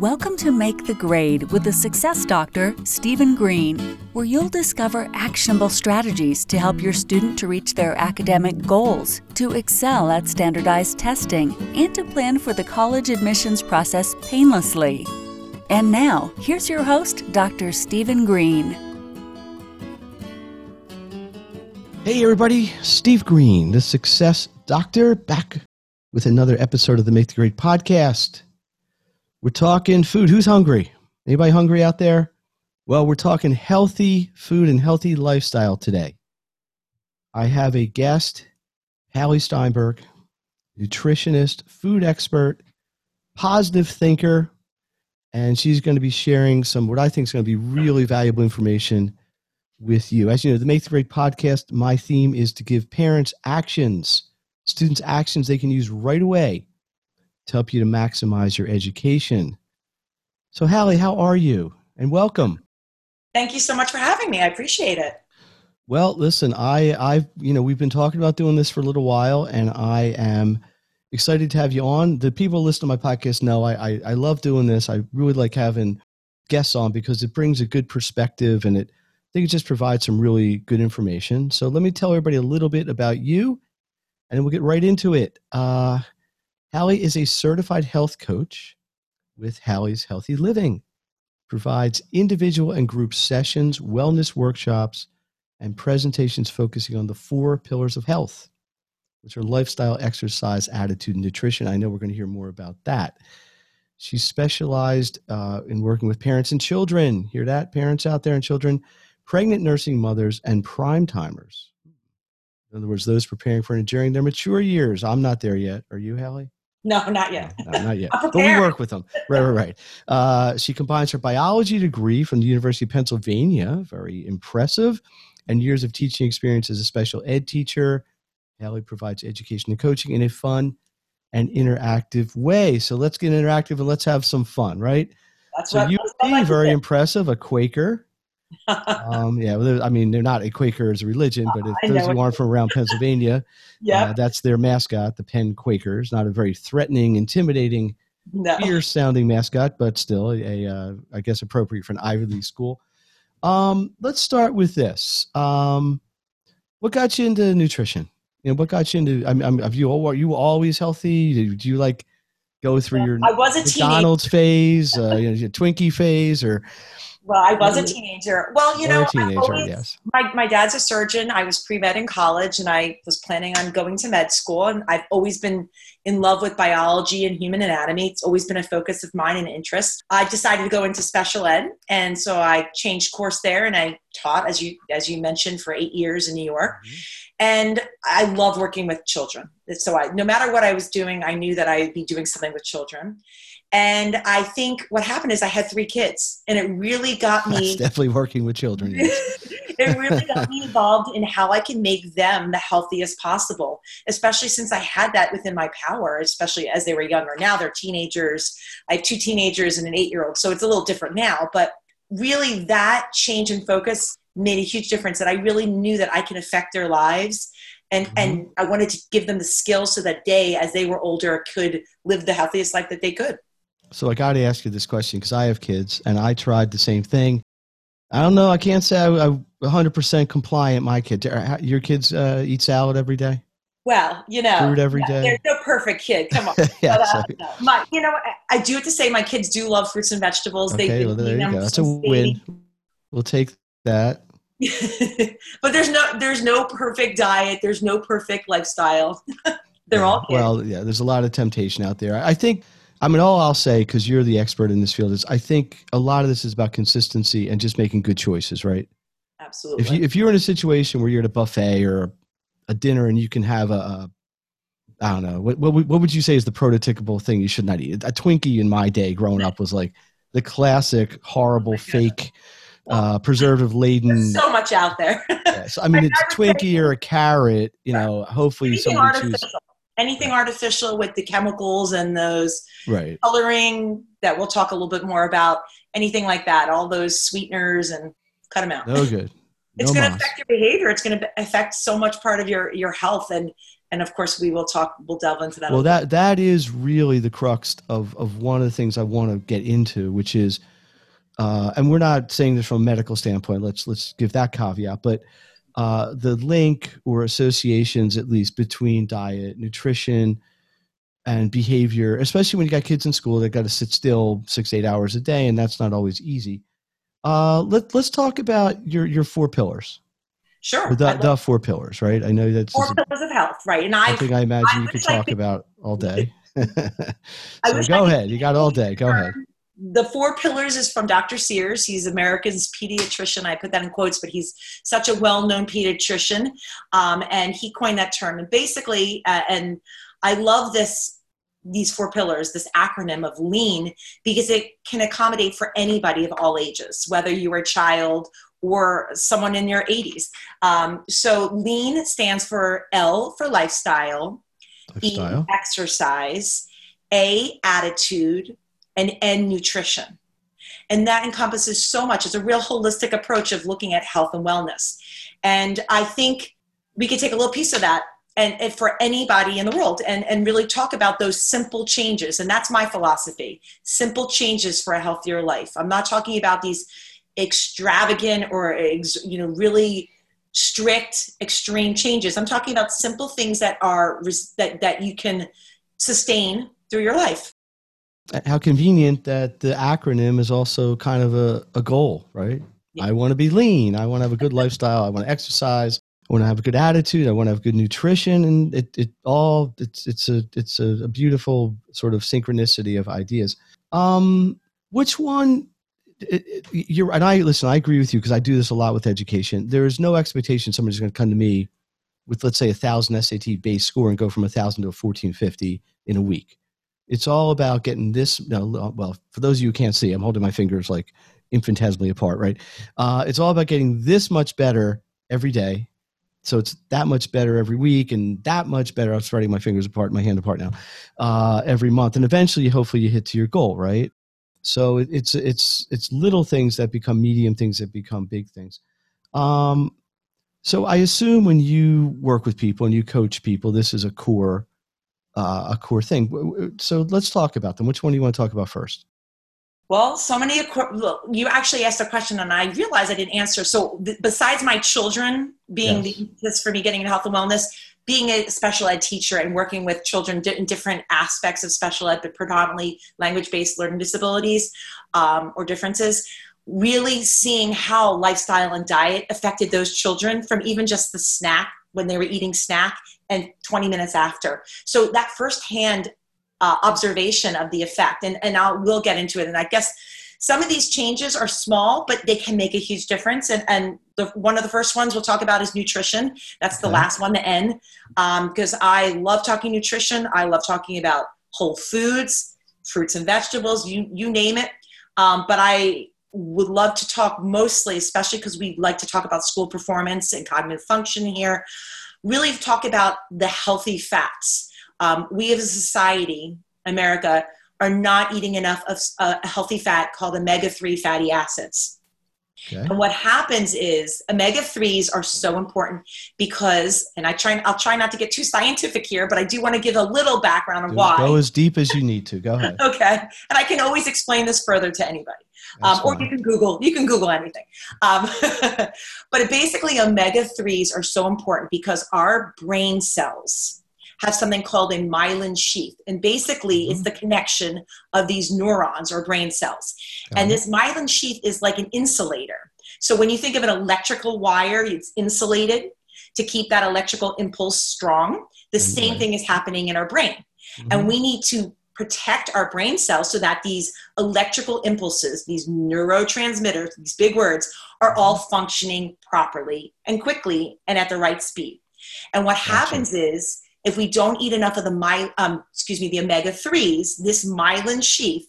Welcome to Make the Grade with the success doctor, Stephen Green, where you'll discover actionable strategies to help your student to reach their academic goals, to excel at standardized testing, and to plan for the college admissions process painlessly. And now, here's your host, Dr. Stephen Green. Hey, everybody, Steve Green, the success doctor, back with another episode of the Make the Grade podcast. We're talking food. Who's hungry? Anybody hungry out there? Well, we're talking healthy food and healthy lifestyle today. I have a guest, Hallie Steinberg, nutritionist, food expert, positive thinker, and she's going to be sharing some what I think is going to be really valuable information with you. As you know, the Make the Grade podcast, my theme is to give parents actions, students actions they can use right away to help you to maximize your education. So, Hallie, how are you? And welcome. Thank you so much for having me. I appreciate it. Well, listen, I, I've, you know, we've been talking about doing this for a little while, and I am excited to have you on. The people who listen to my podcast know I, I, I love doing this. I really like having guests on because it brings a good perspective and it, I think it just provides some really good information. So let me tell everybody a little bit about you, and we'll get right into it. Uh, Hallie is a certified health coach with Hallie's Healthy Living, provides individual and group sessions, wellness workshops, and presentations focusing on the four pillars of health, which are lifestyle, exercise, attitude, and nutrition. I know we're going to hear more about that. She specialized uh, in working with parents and children. Hear that, parents out there and children, pregnant nursing mothers, and prime timers. In other words, those preparing for and during their mature years. I'm not there yet. Are you, Hallie? No, not yet. No, not yet. but we work with them. Right, right, right. Uh, she combines her biology degree from the University of Pennsylvania, very impressive, and years of teaching experience as a special ed teacher. Hallie provides education and coaching in a fun and interactive way. So let's get interactive and let's have some fun, right? That's so you what very impressive, a Quaker. um, yeah, well, I mean, they're not a Quaker as a religion, but if those who aren't from around Pennsylvania, yeah. uh, that's their mascot, the Penn Quakers. Not a very threatening, intimidating, no. fierce sounding mascot, but still a, uh, I guess, appropriate for an Ivy League school. Um, let's start with this. Um, what got you into nutrition? You know, what got you into? I mean, have you all, are you always healthy? Did you like go through your I was a teenager. McDonald's phase, uh, you know, Twinkie phase, or Well, I was a Mm. teenager. Well, you know, a teenager? always- yes. my, my dad's a surgeon. I was pre med in college and I was planning on going to med school. And I've always been in love with biology and human anatomy. It's always been a focus of mine and interest. I decided to go into special ed. And so I changed course there and I taught, as you, as you mentioned, for eight years in New York. And I love working with children. So I, no matter what I was doing, I knew that I would be doing something with children. And I think what happened is I had three kids and it really got That's me definitely working with children. yes. it really got me involved in how I can make them the healthiest possible, especially since I had that within my power, especially as they were younger. Now they're teenagers. I have two teenagers and an eight year old, so it's a little different now. But really, that change in focus made a huge difference that I really knew that I can affect their lives. And, and mm-hmm. I wanted to give them the skills so that they, as they were older, could live the healthiest life that they could. So I got to ask you this question because I have kids and I tried the same thing. I don't know. I can't say I, I'm 100% compliant. My kids, your kids uh, eat salad every day, Well, you know, fruit every yeah, day. there's no perfect kid. Come on. yeah. But, uh, no. my, you know, I, I do have to say my kids do love fruits and vegetables. okay. They've Well, there you go. That's a win. We'll take that. but there's no there's no perfect diet. There's no perfect lifestyle. They're Yeah. all kids. Well, yeah. There's a lot of temptation out there. I think. I mean, all I'll say because you're the expert in this field is I think a lot of this is about consistency and just making good choices, right? Absolutely. if you if you're in a situation where you're at a buffet or a dinner and you can have a, a I don't know what, what would- what would you say is the prototypical thing you should not eat? A Twinkie in my day growing up was like the classic horrible fake uh, preservative laden. So much out there. Yes. I mean, it's a Twinkie or a carrot. You know, hopefully somebody chooses. Anything artificial with the chemicals and those right. coloring that we'll talk a little bit more about. Anything like that. All those sweeteners and cut them out. No good. it's going to affect your behavior it's going to affect so much part of your your health and and of course we will talk we'll delve into that well that that is really the crux of of one of the things i want to get into which is uh, and we're not saying this from a medical standpoint let's let's give that caveat but uh, the link or associations at least between diet nutrition and behavior especially when you got kids in school they got to sit still six eight hours a day and that's not always easy uh, let, let's talk about your your four pillars Sure. The, the four pillars, right? I know that's four pillars of health, right? And I think I imagine I you could talk about all day. so go ahead. You got all day. Go ahead. The four pillars is from Dr. Sears. He's America's pediatrician. I put that in quotes, but he's such a well-known pediatrician, um, and he coined that term. And basically, uh, and I love this these four pillars, this acronym of LEAN, because it can accommodate for anybody of all ages, whether you are a child or someone in your 80s. Um, so lean stands for L for lifestyle, lifestyle. E exercise, A attitude, and end nutrition. And that encompasses so much. It's a real holistic approach of looking at health and wellness. And I think we could take a little piece of that and, and, for anybody in the world and, and really talk about those simple changes. And that's my philosophy simple changes for a healthier life. I'm not talking about these extravagant or you know really strict extreme changes i'm talking about simple things that are that that you can sustain through your life how convenient that the acronym is also kind of a, a goal right yeah. i want to be lean i want to have a good lifestyle i want to exercise i want to have a good attitude i want to have good nutrition and it, it all it's it's a it's a, a beautiful sort of synchronicity of ideas um which one it, it, you're and I listen. I agree with you because I do this a lot with education. There is no expectation somebody's going to come to me with let's say a thousand SAT base score and go from a thousand to a fourteen fifty in a week. It's all about getting this. Well, for those of you who can't see, I'm holding my fingers like infinitesimally apart. Right? Uh, it's all about getting this much better every day. So it's that much better every week, and that much better. I'm spreading my fingers apart, my hand apart now, uh, every month, and eventually, hopefully, you hit to your goal, right? So it's it's it's little things that become medium things that become big things. Um, so I assume when you work with people and you coach people, this is a core uh, a core thing. So let's talk about them. Which one do you want to talk about first? Well, so many. You actually asked a question, and I realized I didn't answer. So, besides my children being yes. the impetus for me getting into health and wellness, being a special ed teacher and working with children in different aspects of special ed, but predominantly language based learning disabilities um, or differences, really seeing how lifestyle and diet affected those children from even just the snack when they were eating snack and 20 minutes after. So that firsthand uh, observation of the effect, and, and I'll, we'll get into it. And I guess some of these changes are small, but they can make a huge difference. And, and the, one of the first ones we'll talk about is nutrition. That's the okay. last one, the N, because um, I love talking nutrition. I love talking about whole foods, fruits and vegetables, you, you name it. Um, but I would love to talk mostly, especially because we like to talk about school performance and cognitive function here, really talk about the healthy fats. Um, we as a society, America, are not eating enough of a healthy fat called omega 3 fatty acids. Okay. And what happens is omega 3s are so important because, and I try, I'll try not to get too scientific here, but I do want to give a little background on why. Go as deep as you need to. Go ahead. okay. And I can always explain this further to anybody. Um, or you can Google, you can Google anything. Um, but basically, omega 3s are so important because our brain cells, have something called a myelin sheath. And basically, mm-hmm. it's the connection of these neurons or brain cells. and this myelin sheath is like an insulator. So when you think of an electrical wire, it's insulated to keep that electrical impulse strong. The mm-hmm. same thing is happening in our brain. Mm-hmm. And we need to protect our brain cells so that these electrical impulses, these neurotransmitters, these big words, are all mm-hmm. functioning properly and quickly and at the right speed. And what gotcha. happens is if we don't eat enough of the my, um, excuse me, the omega threes, this myelin sheath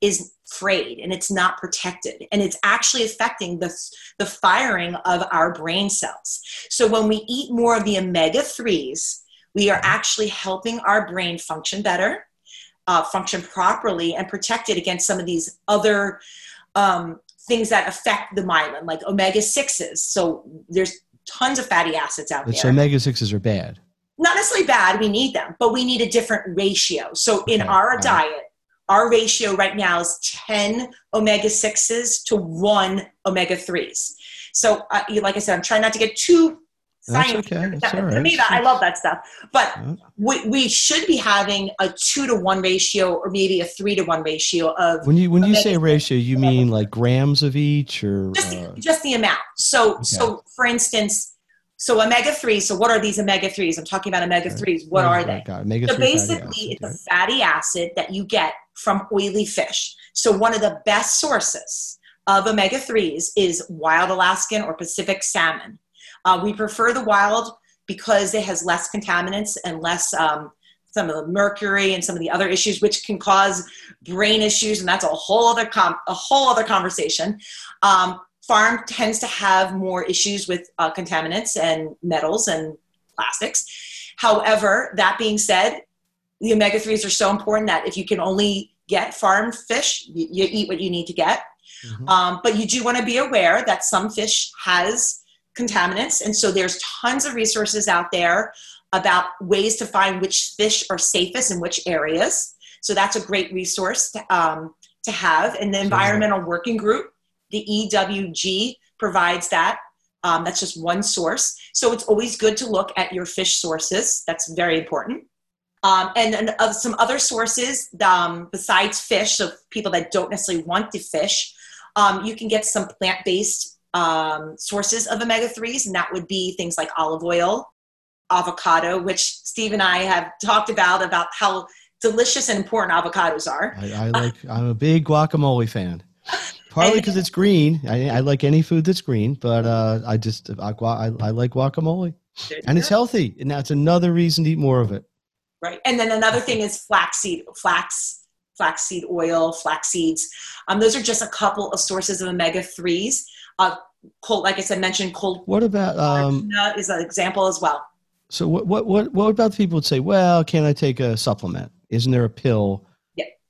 is frayed and it's not protected. And it's actually affecting the, the firing of our brain cells. So when we eat more of the omega-3s we are actually helping our brain function better uh, function properly and protect it against some of these other um, things that affect the myelin like omega-6s so there's tons of fatty acids out there. so omega-6s are bad not necessarily bad. We need them, but we need a different ratio. So in our diet, our ratio right now is 10 omega 6s to 1 omega 3s. So, uh, like I said, I'm trying not to get too that's okay. Right. me, that, I love that stuff. But we, we should be having a two to one ratio, or maybe a three to one ratio of. When you when you say ratio, you mean like grams of each, or just, uh, just the amount. So okay. so for instance, so omega three. So what are these omega threes? I'm talking about omega threes. What are they? So basically, it's a fatty acid that you get from oily fish. So one of the best sources of omega threes is wild Alaskan or Pacific salmon. Uh, we prefer the wild because it has less contaminants and less um, some of the mercury and some of the other issues which can cause brain issues and that's a whole other com- a whole other conversation um, farm tends to have more issues with uh, contaminants and metals and plastics however that being said the omega-3s are so important that if you can only get farm fish you, you eat what you need to get mm-hmm. um, but you do want to be aware that some fish has contaminants. And so there's tons of resources out there about ways to find which fish are safest in which areas. So that's a great resource to, um, to have. And the Environmental Working Group, the EWG, provides that. Um, that's just one source. So it's always good to look at your fish sources. That's very important. Um, and, and uh, some other sources um, besides fish, so people that don't necessarily want to fish, um, you can get some plant based um, sources of omega 3s, and that would be things like olive oil, avocado, which Steve and I have talked about, about how delicious and important avocados are. I, I like, I'm a big guacamole fan. Partly because it's green. I, I, like any food that's green, but uh, I just I, I, I like guacamole, and it's healthy, and that's another reason to eat more of it. Right, and then another thing is flaxseed, flax, flaxseed oil, flax seeds. Um, those are just a couple of sources of omega threes uh, cold, like I said, mentioned cold. What about um, is an example as well. So what what what what about people would say? Well, can I take a supplement? Isn't there a pill?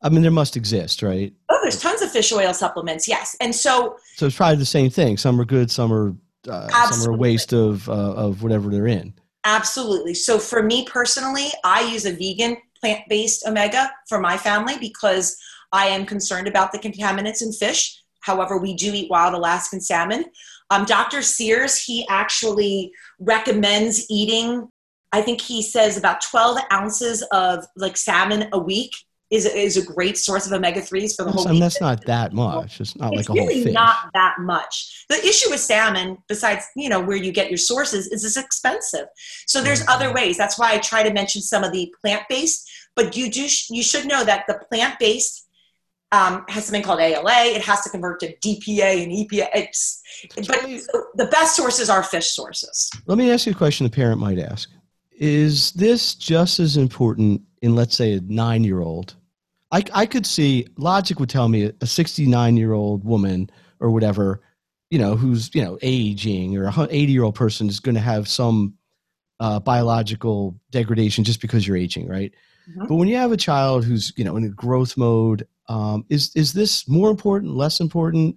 I mean, there must exist, right? Oh, there's tons of fish oil supplements. Yes, and so. So it's probably the same thing. Some are good. Some are uh, some are a waste of uh, of whatever they're in. Absolutely. So for me personally, I use a vegan plant based omega for my family because I am concerned about the contaminants in fish. However, we do eat wild Alaskan salmon. Um, Dr. Sears, he actually recommends eating, I think he says about 12 ounces of like salmon a week is, is a great source of omega 3s for the whole mean, that's not that much. It's not it's like a really whole fish. not that much. The issue with salmon, besides, you know, where you get your sources, is it's expensive. So there's mm-hmm. other ways. That's why I try to mention some of the plant-based, but you do, you should know that the plant-based um, has something called ALA. It has to convert to DPA and EPA. It's, but the best sources are fish sources. Let me ask you a question a parent might ask. Is this just as important in, let's say, a nine year old? I, I could see logic would tell me a 69 year old woman or whatever, you know, who's, you know, aging or an 80 year old person is going to have some uh, biological degradation just because you're aging, right? Mm-hmm. But when you have a child who's, you know, in a growth mode um, is is this more important, less important?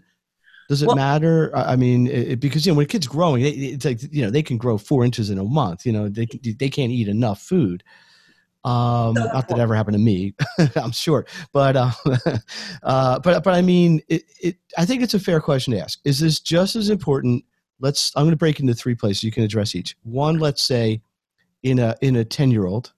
Does it well, matter? I mean, it, because you know when a kid's growing, it, it's like you know they can grow four inches in a month. You know they they can't eat enough food. Um, not that ever happened to me, I'm sure, but uh, uh, but but I mean, it, it. I think it's a fair question to ask. Is this just as important? Let's. I'm going to break into three places. You can address each. One, let's say, in a in a ten year old.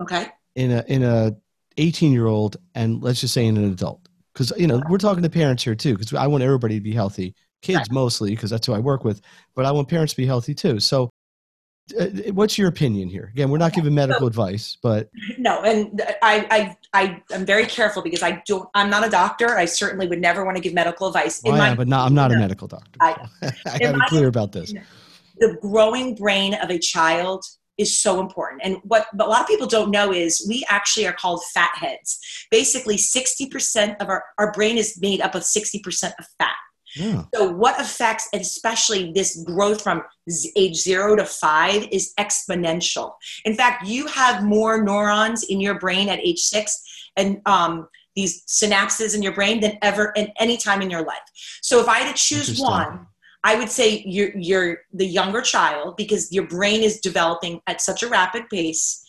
Okay. In a in a 18 year old and let's just say in an adult because you know we're talking to parents here too because i want everybody to be healthy kids right. mostly because that's who i work with but i want parents to be healthy too so uh, what's your opinion here again we're not giving medical so, advice but no and I, I i am very careful because i don't i'm not a doctor i certainly would never want to give medical advice well, my, but not i'm not a medical doctor i, I gotta be clear about this the growing brain of a child is so important. And what a lot of people don't know is we actually are called fat heads. Basically, 60% of our, our brain is made up of 60% of fat. Yeah. So, what affects, especially this growth from age zero to five, is exponential. In fact, you have more neurons in your brain at age six and um, these synapses in your brain than ever in any time in your life. So, if I had to choose one, I would say you're you're the younger child because your brain is developing at such a rapid pace,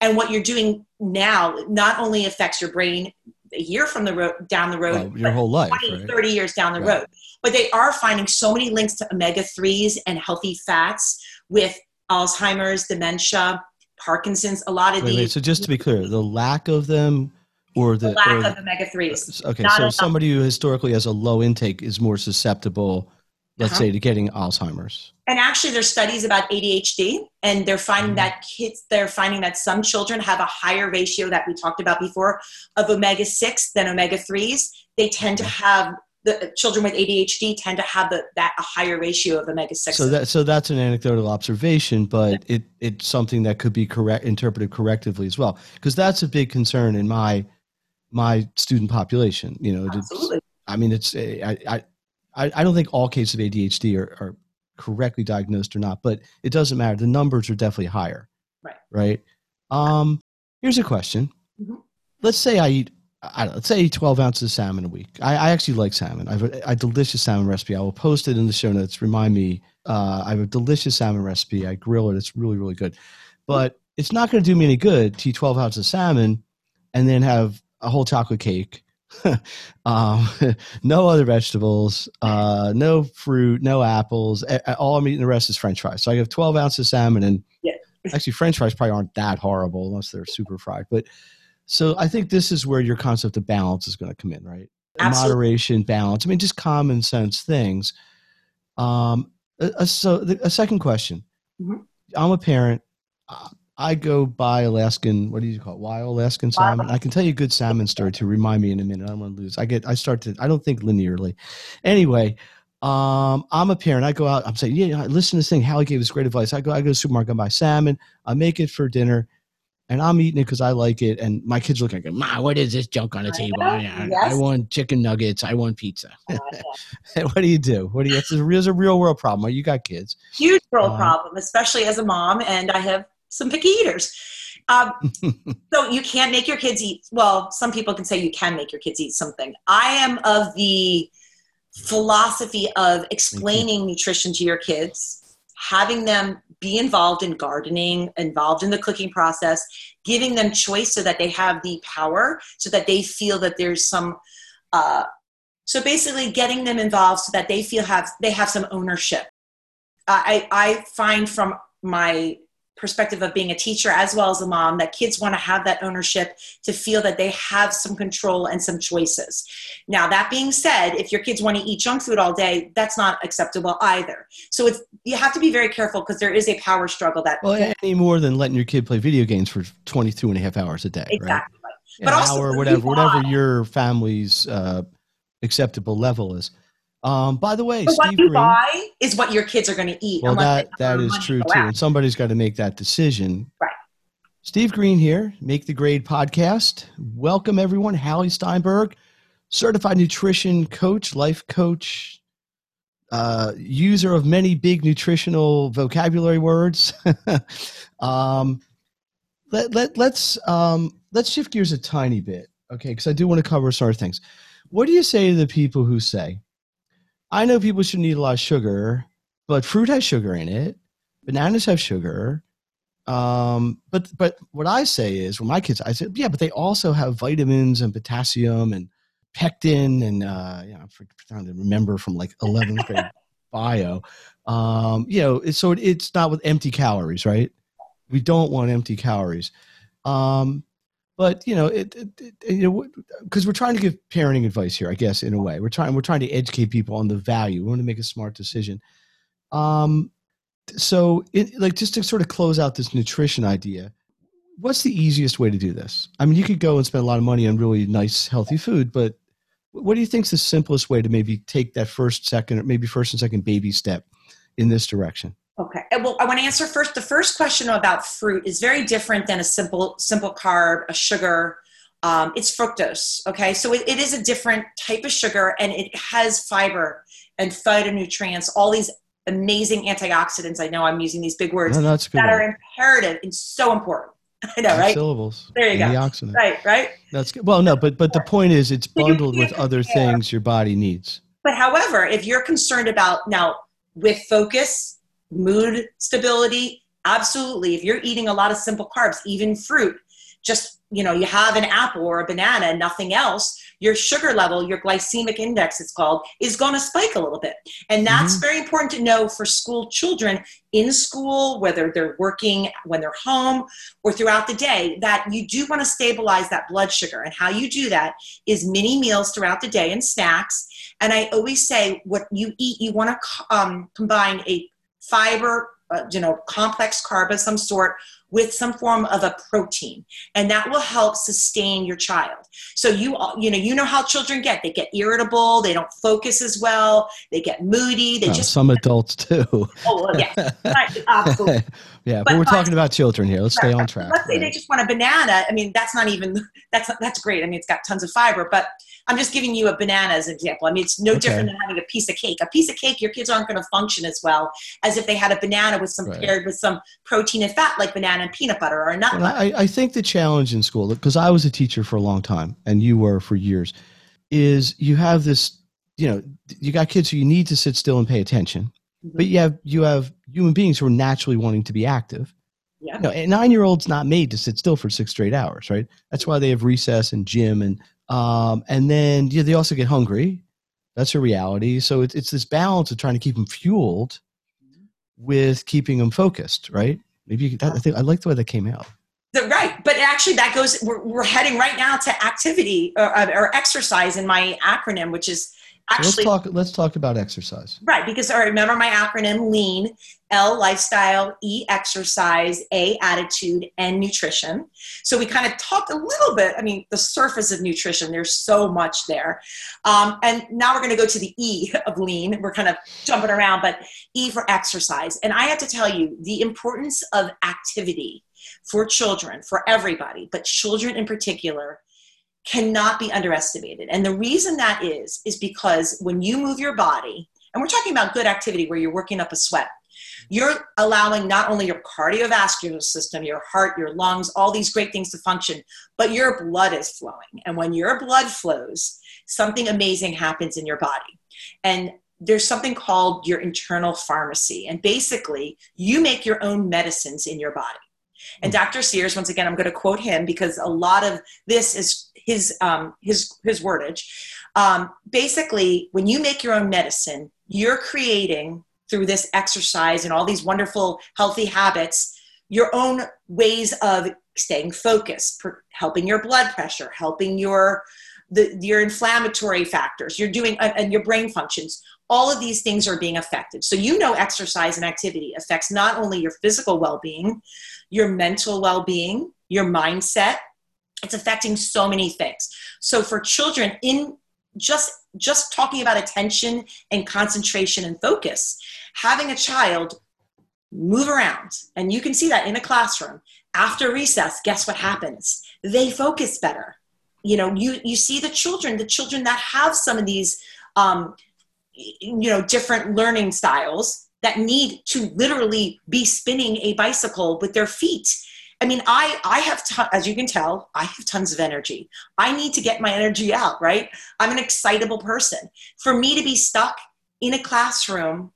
and what you're doing now not only affects your brain a year from the road down the road, well, your whole life, 20, right? 30 years down the Right. road. But they are finding so many links to omega threes and healthy fats with Alzheimer's, dementia, Parkinson's. A lot of Wait, wait, these so just to be clear, the lack of them or the, the lack or- of omega threes. okay, not so enough. somebody who historically has a low intake is more susceptible, let's Uh-huh. say, to getting Alzheimer's. And actually, there's studies about ADHD, and they're finding Mhm. that kids, they're finding that some children have a higher ratio that we talked about before of omega six than omega threes. They tend to have the children with ADHD tend to have the, that a higher ratio of omega six. So that so that's an anecdotal observation, but it it's something that could be correct interpreted correctively as well, because that's a big concern in my my student population. You know, Absolutely. I mean, it's I I I I don't think all cases of ADHD are, are correctly diagnosed or not, but it doesn't matter. The numbers are definitely higher. Right. Right. Um. Here's a question. Mhm. Let's say I eat. I don't let's say I eat 12 ounces of salmon a week. I, I actually like salmon. I have a, a delicious salmon recipe. I will post it in the show notes. Remind me. Uh, I have a delicious salmon recipe. I grill it. It's really, really good. But it's not going to do me any good to eat 12 ounces of salmon and then have a whole chocolate cake. um, no other vegetables, uh, no fruit, no apples. All I'm eating the rest is French fries. So I have 12 ounces of salmon, and Yeah. actually French fries probably aren't that horrible unless they're super fried. But so I think this is where your concept of balance is going to come in, right? Absolutely. Moderation, balance. I mean, just common sense things. Um, a, a- so the, a second question. Mhm. I'm a parent. I go buy Alaskan. What do you call it? Wild Alaskan salmon. I can tell you a good salmon story to remind me in a minute. I don't want to lose. I get. I start to. I don't think linearly. Anyway, um, I'm a parent. I go out. I'm saying, yeah, listen to this thing. Hallie gave us great advice. I go. I go to the supermarket. I buy salmon. I make it for dinner, and I'm eating it because I like it. And my kids look at like, Ma, what is this junk on the table? I, I- I want chicken nuggets. I want pizza. Uh, yeah. what do you do? What do you? It's a, real- it's a real world problem. You got kids. Huge world Uh-huh. problem, especially as a mom, and I have some picky eaters. Um, so you can't make your kids eat. Well, some people can say you can make your kids eat something. I am of the philosophy of explaining nutrition to your kids, having them be involved in gardening, involved in the cooking process, giving them choice so that they have the power, so that they feel that there's some. Uh, so basically, getting them involved so that they feel have they have some ownership. I I find from my perspective of being a teacher as well as a mom that kids want to have that ownership to feel that they have some control and some choices. Now that being said, if your kids want to eat junk food all day, that's not acceptable either. So it's you have to be very careful because there is a power struggle that Well, any more than letting your kid play video games for 22 and a half hours a day, right? exactly right. Yeah, But also hour, whatever, whatever your family's uh, acceptable level is. Um, by the way, But what you Green. buy is what your kids are going to eat. well, that that is money to true too, out. and somebody's got to make that decision. Right. Steve Green here, Make the Grade podcast. Welcome everyone. Hallie Steinberg, certified nutrition coach, life coach, uh, user of many big nutritional vocabulary words. um, let, let, let's um, let's shift gears a tiny bit, okay? Because I do want to cover some other things. What do you say to the people who say, "I know people shouldn't eat a lot of sugar, but fruit has sugar in it, bananas have sugar." Um, but but what I say is, when my kids, I said, yeah, but they also have vitamins and potassium and pectin and uh, you know, I'm trying to remember from like 11th grade bio. Um, you know, it's, so it, it's not with empty calories, right? We don't want empty calories. Um, but you know, it, it, it you know, because we're trying to give parenting advice here, I guess, in a way. We're trying we're trying to educate people on the value. We want to make a smart decision. Um, so, it, like, just to sort of close out this nutrition idea, what's the easiest way to do this? I mean, you could go and spend a lot of money on really nice, healthy food, but what do you think is the simplest way to maybe take that first, second, or maybe first and second baby step in this direction? Okay. Well, I want to answer first. The first question about fruit is very different than a simple simple carb, a sugar. Um, it's fructose. Okay, so it, it is a different type of sugar, and it has fiber and phytonutrients, all these amazing antioxidants. I know I'm using these big words No, no, that's good. that one. are imperative and so important. I know, right? Syllables. There you go. Right, right. That's good. Well, no, but but the point is, it's bundled with other things your body needs. But however, if you're concerned about now with focus, mood stability, absolutely. If you're eating a lot of simple carbs, even fruit, just you know you have an apple or a banana nothing else your sugar level your glycemic index it's called is going to spike a little bit and that's mm-hmm. very important to know for school children in school whether they're working when they're home or throughout the day that you do want to stabilize that blood sugar and how you do that is mini meals throughout the day and snacks and i always say what you eat you want to um, combine a fiber uh, you know complex carb of some sort with some form of a protein. And that will help sustain your child. So you you know you know how children get. They get irritable. They don't focus as well. They get moody. They just some adults too. Oh yeah. Absolutely. Yeah but, but we're talking about children here. Let's right, stay on track let's say right. they just want a banana. I mean that's not even that's that's great. I mean it's got tons of fiber but I'm just giving you a banana as an example. I mean, it's no okay. different than having a piece of cake. A piece of cake, your kids aren't going to function as well as if they had a banana with some right. paired with some protein and fat, like banana and peanut butter or a nut. Well, I, I think the challenge in school, because I was a teacher for a long time and you were for years, is you have this. You know, you got kids who you need to sit still and pay attention, mm-hmm. but you have you have human beings who are naturally wanting to be active. Yeah. You know, a nine year old's not made to sit still for six straight hours, right? That's why they have recess and gym and um, and then yeah, they also get hungry. That's a reality. So it's, it's this balance of trying to keep them fueled with keeping them focused, right? Maybe you, that, I think I like the way that came out. The, right, but actually, that goes. We're, we're heading right now to activity or, or exercise in my acronym, which is Actually, let's talk. Let's talk about exercise. Right, because I remember my acronym: Lean, L lifestyle, E exercise, A attitude, and nutrition. So we kind of talked a little bit. I mean, the surface of nutrition. There's so much there, um, and now we're going to go to the E of Lean. We're kind of jumping around, but E for exercise. And I have to tell you the importance of activity for children, for everybody, but children in particular cannot be underestimated. And the reason that is, is because when you move your body, and we're talking about good activity where you're working up a sweat, you're allowing not only your cardiovascular system, your heart, your lungs, all these great things to function, but your blood is flowing. And when your blood flows, something amazing happens in your body. And there's something called your internal pharmacy. And basically, you make your own medicines in your body. And hmm. Dr. Sears, once again, I'm going to quote him because a lot of this is his um, his his wordage. Um, basically, when you make your own medicine, you're creating through this exercise and all these wonderful healthy habits your own ways of staying focused, per, helping your blood pressure, helping your the, your inflammatory factors. You're doing uh, and your brain functions. All of these things are being affected. So you know, exercise and activity affects not only your physical well-being, your mental well-being, your mindset, it's affecting so many things. So for children in just just talking about attention and concentration and focus having a child move around and you can see that in a classroom after recess guess what happens? They focus better. You know you you see the children the children that have some of these um, you know different learning styles that need to literally be spinning a bicycle with their feet I mean, I I have ton, as you can tell, I have tons of energy. I need to get my energy out, right? I'm an excitable person. For me to be stuck in a classroom,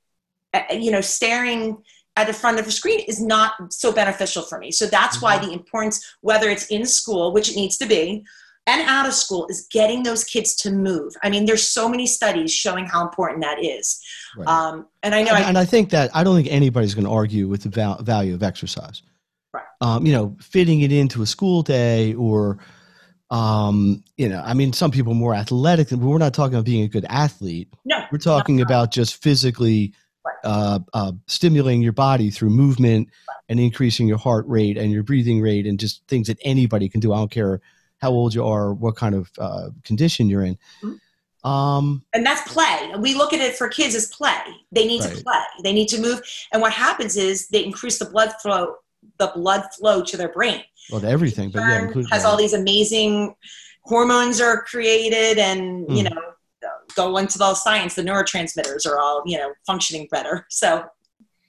eh, eh, you know, staring at the front of the screen is not so beneficial for me. So that's mm-hmm. why the importance, whether it's in school, which it needs to be, and out of school, is getting those kids to move. I mean, there's so many studies showing how important that is. Right. Um, and I know, and I, and I think that I don't think anybody's going to argue with the val- value of exercise. Um, you know, fitting it into a school day or, um, you know, I mean, some people are more athletic, but we're not talking about being a good athlete. No, we're talking about just physically right. uh, uh, stimulating your body through movement right. and increasing your heart rate and your breathing rate and just things that anybody can do. I don't care how old you are, what kind of uh, condition you're in. Mm-hmm. Um, and that's play. We look at it for kids as play. They need right. to play. They need to move. And what happens is they increase the blood flow the blood flow to their brain. Well, everything, but yeah, has all these amazing hormones are created, and mm. you know, go into the science. The neurotransmitters are all you know functioning better. So,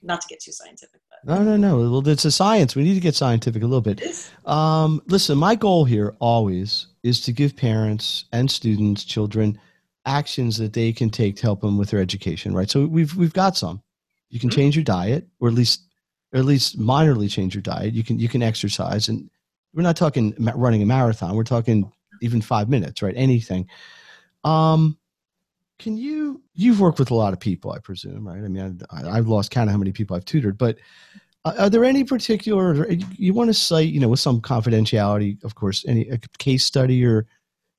not to get too scientific. But. No, no, no. Well, it's a science. We need to get scientific a little bit. Um, listen, my goal here always is to give parents and students, children, actions that they can take to help them with their education. Right. So we've we've got some You can mm-hmm. change your diet, or at least, or at least minorly change your diet. You can you can exercise, and we're not talking running a marathon. We're talking even five minutes, right? Anything. Um, can you you've worked with a lot of people, I presume, right? I mean, I, have lost count of how many people I've tutored, but are there any particular you want to cite, you know, with some confidentiality, of course, any a case study or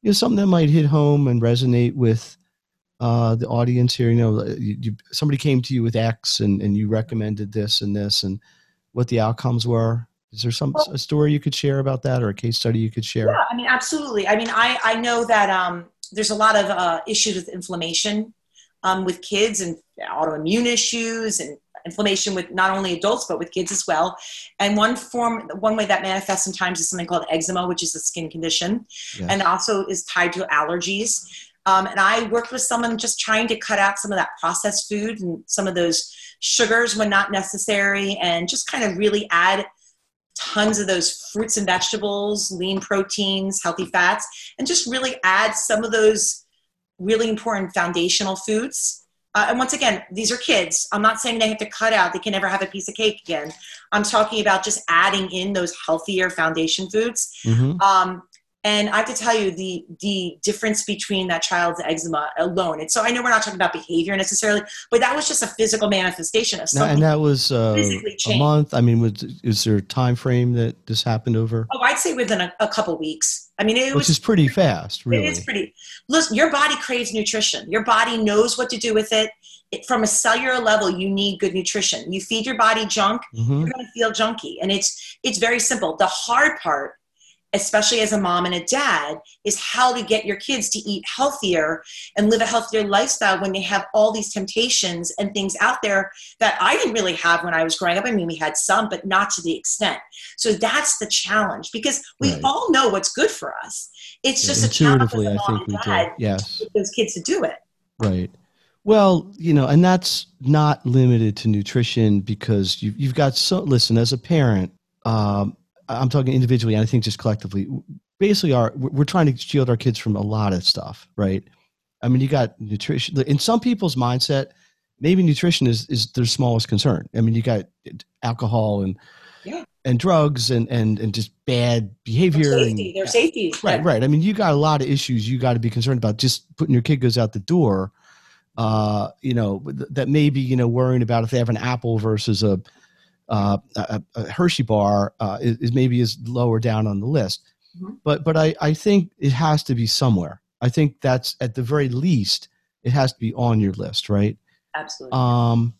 you know something that might hit home and resonate with uh, the audience here? You know, you, you, somebody came to you with X and and you recommended this and this and what the outcomes were. Is there some well, a story you could share about that or a case study you could share? Yeah, I mean, absolutely. I mean, I I know that um, there's a lot of uh, issues with inflammation um, with kids and autoimmune issues and inflammation with not only adults but with kids as well. And one form, one way that manifests sometimes is something called eczema, which is a skin condition, yes. and also is tied to allergies. Um, and I worked with someone just trying to cut out some of that processed food and some of those sugars when not necessary, and just kind of really add tons of those fruits and vegetables, lean proteins, healthy fats, and just really add some of those really important foundational foods. Uh, and once again, these are kids. I'm not saying they have to cut out, they can never have a piece of cake again. I'm talking about just adding in those healthier foundation foods. Mm-hmm. Um, and I have to tell you the the difference between that child's eczema alone. And so I know we're not talking about behavior necessarily, but that was just a physical manifestation of something. and that was uh, a month. I mean, was, is there a time frame that this happened over? Oh, I'd say within a, a couple weeks. I mean, it which was, is pretty fast. Really, it is pretty. Listen, your body craves nutrition. Your body knows what to do with it. it from a cellular level, you need good nutrition. You feed your body junk, mm-hmm. you're going to feel junky, and it's it's very simple. The hard part especially as a mom and a dad, is how to get your kids to eat healthier and live a healthier lifestyle when they have all these temptations and things out there that I didn't really have when I was growing up. I mean, we had some, but not to the extent. So that's the challenge because we right. all know what's good for us. It's just intuitively, I think we do. Yes, those kids to do it. Right. Well, you know, and that's not limited to nutrition because you, you've got so. Listen, as a parent, um, I'm talking individually, and I think just collectively. Basically, our we're trying to shield our kids from a lot of stuff, right? I mean, you got nutrition. In some people's mindset, maybe nutrition is is their smallest concern. I mean, you got alcohol and yeah. and drugs and and and just bad behavior. Their safety. And, their safety. Right, yeah. right. I mean, you got a lot of issues you got to be concerned about. Just putting your kid goes out the door. Uh, you know that maybe you know worrying about if they have an apple versus a uh, a, a, Hershey bar uh, is, is, maybe is lower down on the list. Mm-hmm. But but I, I think it has to be somewhere. I think that's at the very least it has to be on your list, right? Absolutely. Um,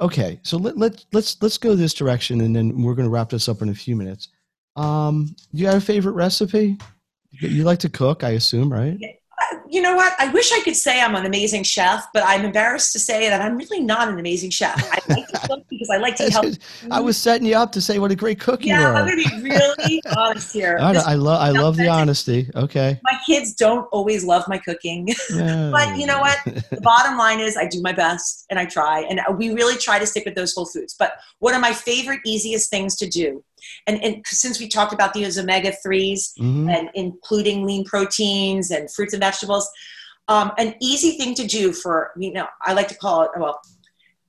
okay, so let, let let's let's go this direction, and then we're going to wrap this up in a few minutes. Um, you got a favorite recipe? You like to cook, I assume, right? you know what? I wish I could say I'm an amazing chef, but I'm embarrassed to say that I'm really not an amazing chef. I like to cook because I like to help. I was setting you up to say what a great cook yeah, you are. Yeah, I'm going to be really honest here. I, I love I love the honesty. Okay. My kids don't always love my cooking, but you know what? The bottom line is I do my best and I try, and we really try to stick with those whole foods. But one of my favorite, easiest things to do and, and since we talked about these omega 3s mm-hmm. and including lean proteins and fruits and vegetables, um, an easy thing to do for, you know, I like to call it, well,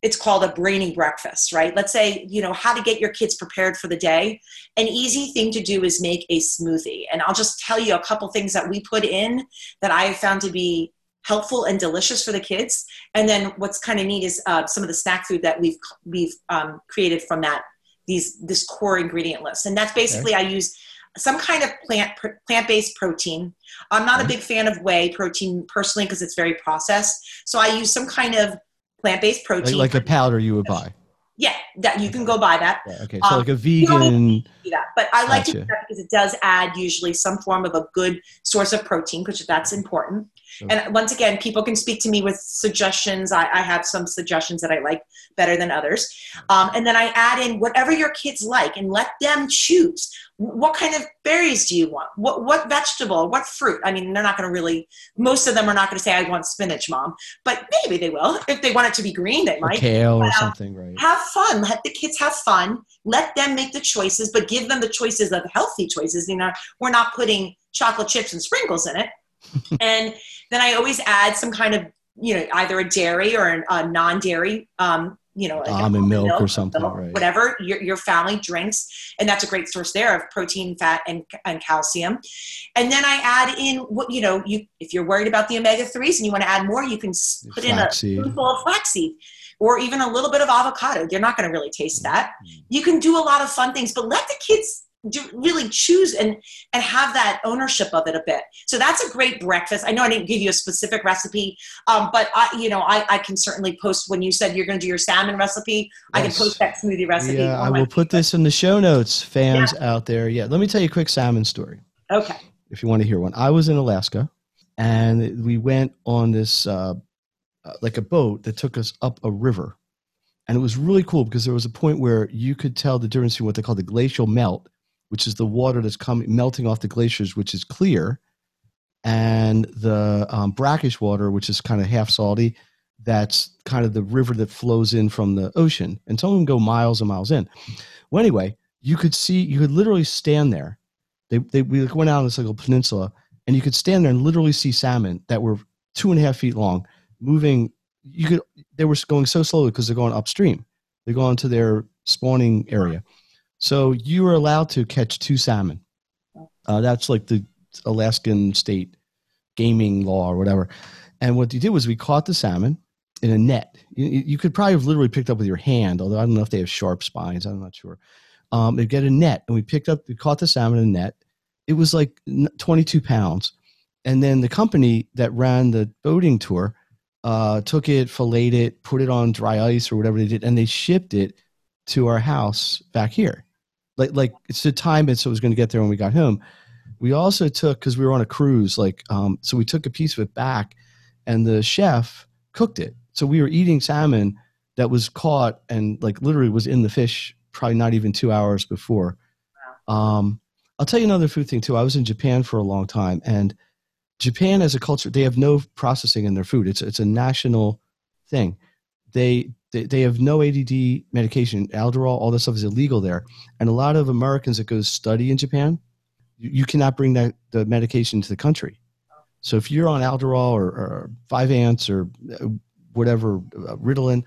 it's called a brainy breakfast, right? Let's say, you know, how to get your kids prepared for the day. An easy thing to do is make a smoothie. And I'll just tell you a couple things that we put in that I have found to be helpful and delicious for the kids. And then what's kind of neat is uh, some of the snack food that we've we've um, created from that these this core ingredient list and that's basically okay. i use some kind of plant plant-based protein i'm not a big fan of whey protein personally because it's very processed so i use some kind of plant-based protein. like, like a powder you would buy. Yeah that you can go buy that. Yeah, okay so um, like a vegan that, but i like gotcha. to do that because it does add usually some form of a good source of protein because that's important and once again, people can speak to me with suggestions. I, I have some suggestions that I like better than others. Um, and then I add in whatever your kids like and let them choose. What kind of berries do you want? What, what vegetable? What fruit? I mean, they're not going to really, most of them are not going to say, I want spinach, mom. But maybe they will. If they want it to be green, they might. Or kale or something, right? Have fun. Let the kids have fun. Let them make the choices, but give them the choices of healthy choices. You know, we're not putting chocolate chips and sprinkles in it. And then I always add some kind of, you know, either a dairy or a non-dairy um, you know, almond milk, milk, or something, milk, right. whatever your, your family drinks. And that's a great source there of protein, fat, and, and calcium. And then I add in what, you know, you if you're worried about the omega 3s and you want to add more, you can put in a spoonful of flaxseed or even a little bit of avocado. You're not going to really taste that. Mm-hmm. You can do a lot of fun things, but let the kids do really choose and and have that ownership of it a bit. So that's a great breakfast. I know i didn't give you a specific recipe um, but i you know I, I can certainly post when you said you're going to do your salmon recipe. Yes. i can post that smoothie recipe yeah i will put this in the show notes fans yeah. out there. Yeah let me tell you a quick salmon story okay. if you want to hear one. I was in alaska and we went on this uh, uh like a boat that took us up a river. And it was really cool because there was a point where you could tell the difference between what they call the glacial melt which is the water that's coming melting off the glaciers, which is clear, and the um, brackish water, which is kind of half salty. That's kind of the river that flows in from the ocean, and some of them go miles and miles in. Well, anyway, you could see, you could literally stand there. They, they we went out on this little peninsula, and you could stand there and literally see salmon that were two and a half feet long, moving. You could they were going so slowly because they're going upstream. They're going to their spawning area. So you are allowed to catch two salmon. Uh, that's like the Alaskan state gaming law or whatever. And what you did was we caught the salmon in a net. You, you, could probably have literally picked up with your hand, although I don't know if they have sharp spines. I'm not sure. Um, they get a net, and we picked up, we caught the salmon in a net. It was like 22 pounds. And then the company that ran the boating tour uh, took it, filleted it, put it on dry ice or whatever they did, and they shipped it to our house back here like like it's the time it so it was going to get there when we got home. We also took because we were on a cruise, like um, so we took a piece of it back, and the chef cooked it. So we were eating salmon that was caught and like literally was in the fish probably not even two hours before. Wow. Um, I'll tell you another food thing too. I was in Japan for a long time, and Japan as a culture, they have no processing in their food. It's it's a national thing. They they, they have no ADD medication. Adderall, all this stuff is illegal there. And a lot of Americans that go study in Japan, you, you cannot bring that the medication to the country. So if you're on Adderall or, or Ants or uh, whatever, uh, Ritalin,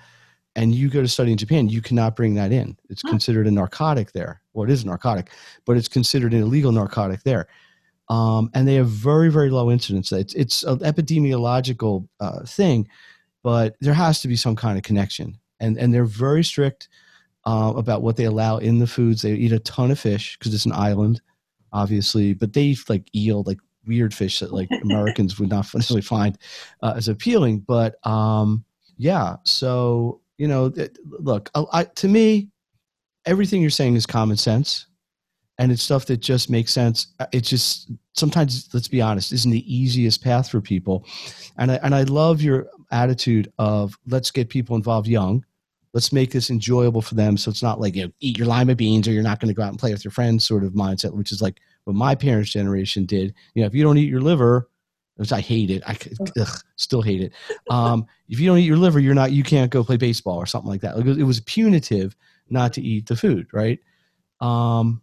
and you go to study in Japan, you cannot bring that in. It's huh. considered a narcotic there. Well, it is a narcotic, but it's considered an illegal narcotic there. Um, and they have very, very low incidence. It's, it's an epidemiological uh, thing but there has to be some kind of connection. And and they're very strict uh, about what they allow in the foods. They eat a ton of fish because it's an island, obviously, but they like eel, like weird fish that like Americans would not necessarily find uh, as appealing. But um, yeah, so you know, look, I, I, to me, everything you're saying is common sense and it's stuff that just makes sense. Uh, it's just sometimes, let's be honest, isn't the easiest path for people. And I, and I love your attitude of let's get people involved young. Let's make this enjoyable for them. So it's not like you know, eat your lima beans or you're not going to go out and play with your friends sort of mindset, which is like what my parents' generation did. You know, if you don't eat your liver, which I hate it, I ugh, still hate it. Um, if you don't eat your liver, you're not, you can't go play baseball or something like that. It was, it was punitive not to eat the food, right? Um,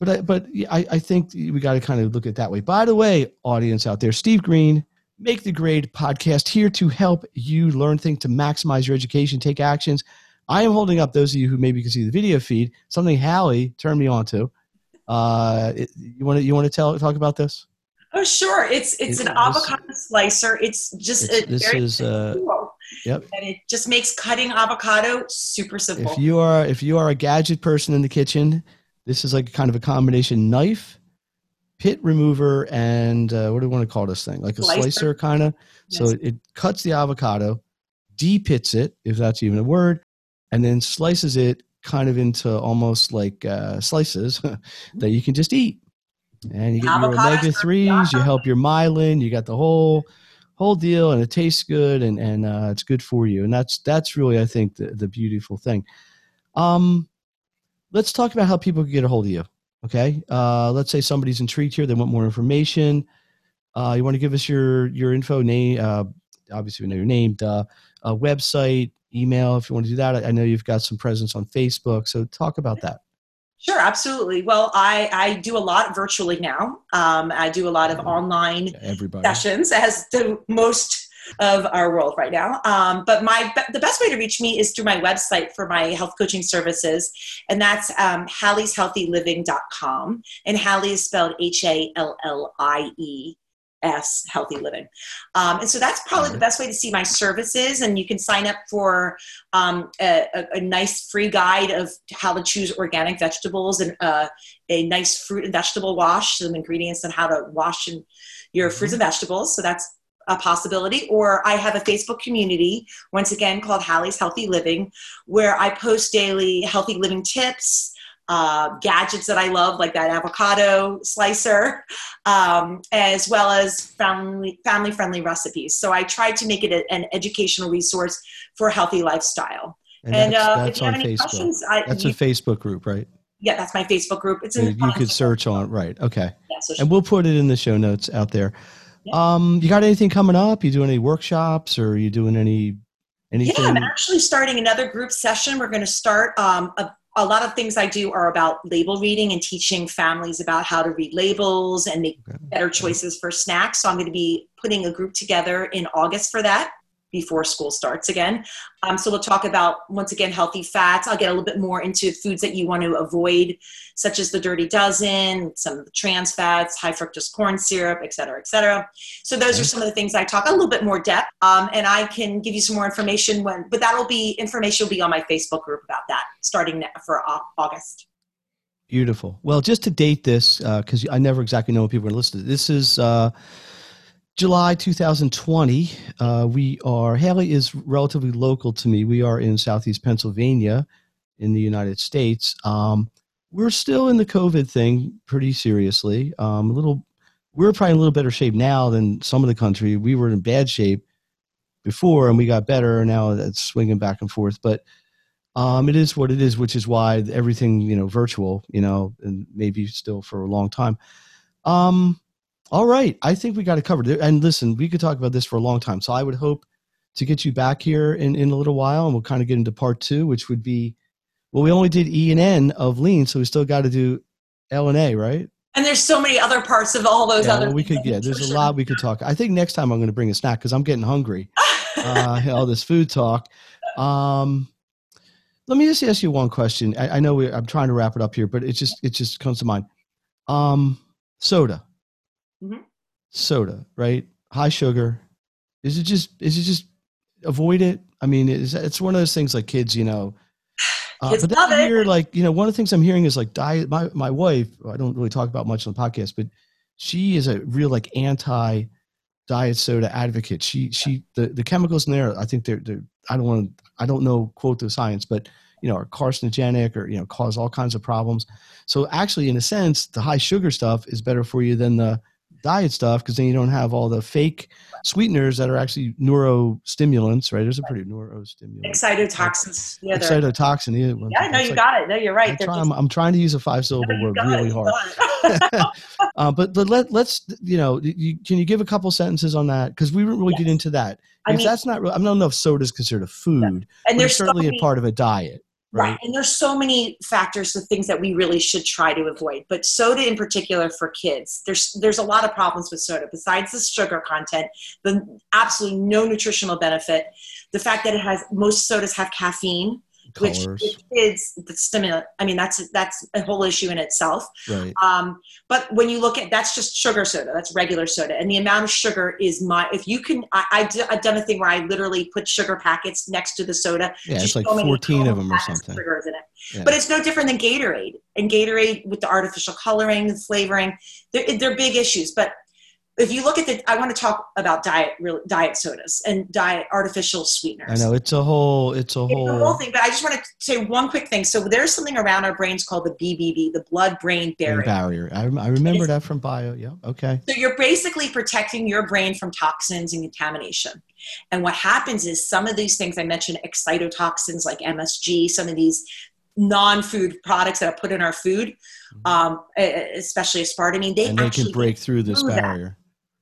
but I, but I, I think we got to kind of look at it that way. By the way, audience out there, Steve Green, Make the Grade podcast here to help you learn things to maximize your education, take actions. I am holding up those of you who maybe can see the video feed. Something Hallie turned me on to. Uh, you want to you want to tell talk about this? Oh, sure. It's it's it, an avocado slicer. It's just it's, this is uh, Yep. And it just makes cutting avocado super simple. If you are if you are a gadget person in the kitchen, this is like kind of a combination knife, pit remover, and uh, what do we want to call this thing? Like a slicer, slicer kind of. Yes. So it, cuts the avocado, depits it, if that's even a word, and then slices it kind of into almost like uh, slices that you can just eat. And you get your omega threes, you help your myelin, you got the whole whole deal, and it tastes good, and and uh, it's good for you. And that's that's really, I think, the the beautiful thing. Um, let's talk about how people can get a hold of you. Okay. Uh, let's say somebody's intrigued here. They want more information. Uh, you want to give us your, your info name. Uh, obviously we know your name, uh, website, email, if you want to do that. I, I know you've got some presence on Facebook. So talk about that. Sure, absolutely. Well, I, I do a lot virtually now. Um, I do a lot of online Everybody. sessions, as the most of our world right now. Um, but my the best way to reach me is through my website for my health coaching services, and that's um, Hallie'sHealthyLiving.com. And Hallie is spelled H A L L I E S Healthy Living. Um, and so that's probably the best way to see my services. And you can sign up for um, a, a, a, nice free guide of how to choose organic vegetables and uh, a nice fruit and vegetable wash, some ingredients on how to wash and your mm-hmm. fruits and vegetables. So that's a possibility. Or I have a Facebook community, once again called Hallie's Healthy Living, where I post daily healthy living tips uh, gadgets that I love, like that avocado slicer, um, as well as family family friendly recipes. So I tried to make it a, an educational resource for a healthy lifestyle. And, and that's, uh, that's on Facebook. I, that's you, a Facebook group, right? Yeah, that's my Facebook group. It's in you could search on right. Okay, yeah, so and we'll put it in the show notes out there. Yeah. Um, you got anything coming up? You doing any workshops or are you doing any anything? Yeah, I'm actually starting another group session. We're going to start um, a a lot of things I do are about label reading and teaching families about how to read labels and make better choices for snacks. So I'm going to be putting a group together in August for that before school starts again. Um, so we'll talk about, once again, healthy fats. I'll get a little bit more into foods that you want to avoid, such as the dirty dozen, some of the trans fats, high fructose corn syrup, et cetera, et cetera. So those are some of the things I talk a little bit more depth. Um, and I can give you some more information when, but that'll be, information will be on my Facebook group about that starting for August. Beautiful. Well, just to date this, because uh, I never exactly know when people are listening. This is uh, July 2020. Uh, we are, Hallie is relatively local to me. We are in Southeast Pennsylvania in the United States. Um, we're still in the COVID thing pretty seriously. Um, a little, we're probably in a little better shape now than some of the country. We were in bad shape before and we got better. Now it's swinging back and forth. But um, it is what it is, which is why everything, you know, virtual, you know, and maybe still for a long time. Um, all right. I think we got it covered. And listen, we could talk about this for a long time. So I would hope to get you back here in, in a little while and we'll kind of get into part two, which would be well, we only did E and N of lean, so we still got to do L and A, right? And there's so many other parts of all those yeah, other. Well, we could, yeah. There's a lot we could talk. I think next time I'm going to bring a snack because I'm getting hungry. uh, all this food talk. Um, let me just ask you one question. I, I know we, I'm trying to wrap it up here, but it just it just comes to mind. Um, soda. Mm-hmm. Soda, right? High sugar. Is it just? Is it just avoid it? I mean, it's it's one of those things like kids, you know. Uh, but then here, like you know, one of the things I'm hearing is like diet. My my wife, I don't really talk about much on the podcast, but she is a real like anti diet soda advocate. She she the, the chemicals in there, I think they're they're I don't want to I don't know quote the science, but you know are carcinogenic or you know cause all kinds of problems. So actually, in a sense, the high sugar stuff is better for you than the diet stuff because then you don't have all the fake sweeteners that are actually neurostimulants, right? There's a pretty neurostimulant. Excitotoxins. Yeah, excitotoxin. Yeah, yeah no, you like, got it. No, you're right. I'm, try, I'm, I'm, trying to use a five syllable no, word really it. hard. uh, but, but let, let's, you know, you, can you give a couple sentences on that? Because we didn't really yes. get into that. I mean, that's not, I don't know if soda is considered a food, and there's certainly so many, a part of a diet. Right. right. And there's so many factors of things that we really should try to avoid. But soda in particular for kids, there's there's a lot of problems with soda. Besides the sugar content, the absolutely no nutritional benefit. The fact that it has most sodas have caffeine, Colors. which kids the stimulant i mean that's that's a whole issue in itself. Right. um, but when you look at that's just sugar soda that's regular soda. And the amount of sugar is my if you can I I've done a thing where i literally put sugar packets next to the soda. Yeah it's like 14 of them or something. sugars in it. Yeah. but it's no different than gatorade. And gatorade with the artificial coloring the flavoring they're, they're big issues. But if you look at the, I want to talk about diet, real, diet sodas and diet artificial sweeteners. I know it's a whole, it's a whole, it's a whole thing. But I just want to say one quick thing. So there's something around our brains called the BBB, the blood-brain barrier. Barrier. I, I remember that from bio. Yeah. Okay. So you're basically protecting your brain from toxins and contamination. And what happens is some of these things I mentioned, excitotoxins like MSG, some of these non-food products that are put in our food, mm-hmm. um, especially aspartame, they, and they can break through this barrier. That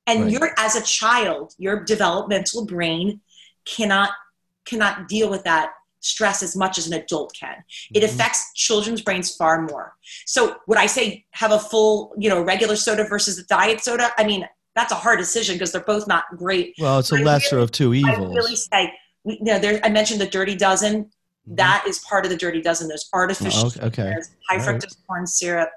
and right. you're as a child your developmental brain cannot cannot deal with that stress as much as an adult can it mm-hmm. affects children's brains far more so would i say have a full you know regular soda versus a diet soda i mean that's a hard decision because they're both not great. Well, it's a lesser really, of two evils. I really say, you know, there, I mentioned the dirty dozen. Mm-hmm. That is part of the dirty dozen. There's artificial, oh, okay, high fructose right. corn syrup,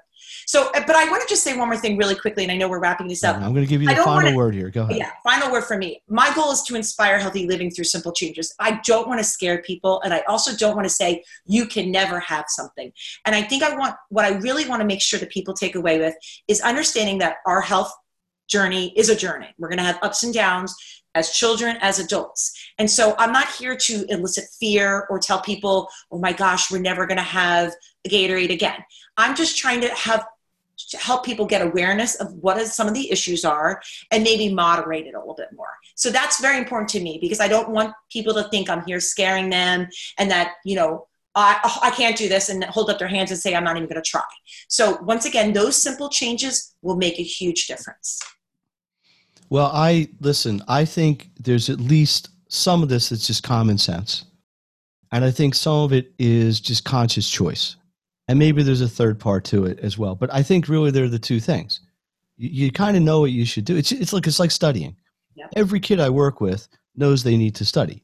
so, uh, but I want to just say one more thing really quickly, and I know we're wrapping this up. I'm going to give you the final wanna, word here. Go ahead. Yeah, final word for me. My goal is to inspire healthy living through simple changes. I don't want to scare people, and I also don't want to say you can never have something. And I think I want what I really want to make sure that people take away with is understanding that our health journey is a journey. We're going to have ups and downs as children, as adults. And so I'm not here to elicit fear or tell people, oh my gosh, we're never going to have a Gatorade again. I'm just trying to have to help people get awareness of what is, some of the issues are and maybe moderate it a little bit more. So that's very important to me because I don't want people to think I'm here scaring them and that, you know, I, I can't do this and hold up their hands and say I'm not even going to try. So once again, those simple changes will make a huge difference. Well, I listen, I think there's at least some of this that's just common sense. And I think some of it is just conscious choice and maybe there's a third part to it as well. But I think really they're the two things. You, you kind of know what you should do. It's it's like it's like studying. Yep. Every kid I work with knows they need to study,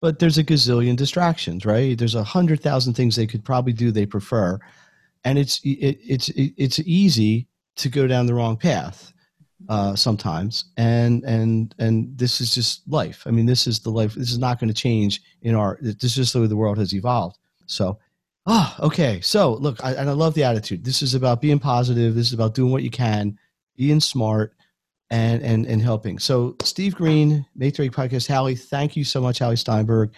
but there's a gazillion distractions, right? There's a hundred thousand things they could probably do they prefer, and it's it, it's it, it's easy to go down the wrong path uh, sometimes and and and this is just life i mean this is the life this is not going to change in our this is just the way the world has evolved so Oh, okay. So look, I, and I love the attitude. This is about being positive. This is about doing what you can, being smart, and and and helping. So Steve Green, Make the Grade Podcast. Hallie, thank you so much, Hallie Steinberg,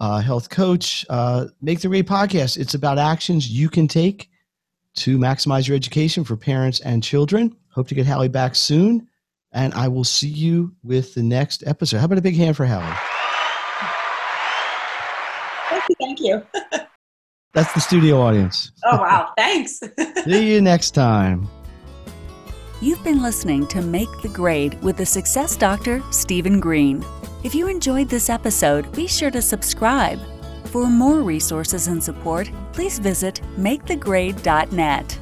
uh, health coach. Uh, Make the Grade Podcast. It's about actions you can take to maximize your education for parents and children. Hope to get Hallie back soon, and I will see you with the next episode. How about a big hand for Hallie? Thank you. Thank you. That's the studio audience. Oh, wow. Thanks. See you next time. You've been listening to Make the Grade with the success doctor, Stephen Green. If you enjoyed this episode, be sure to subscribe. For more resources and support, please visit makethegrade.net.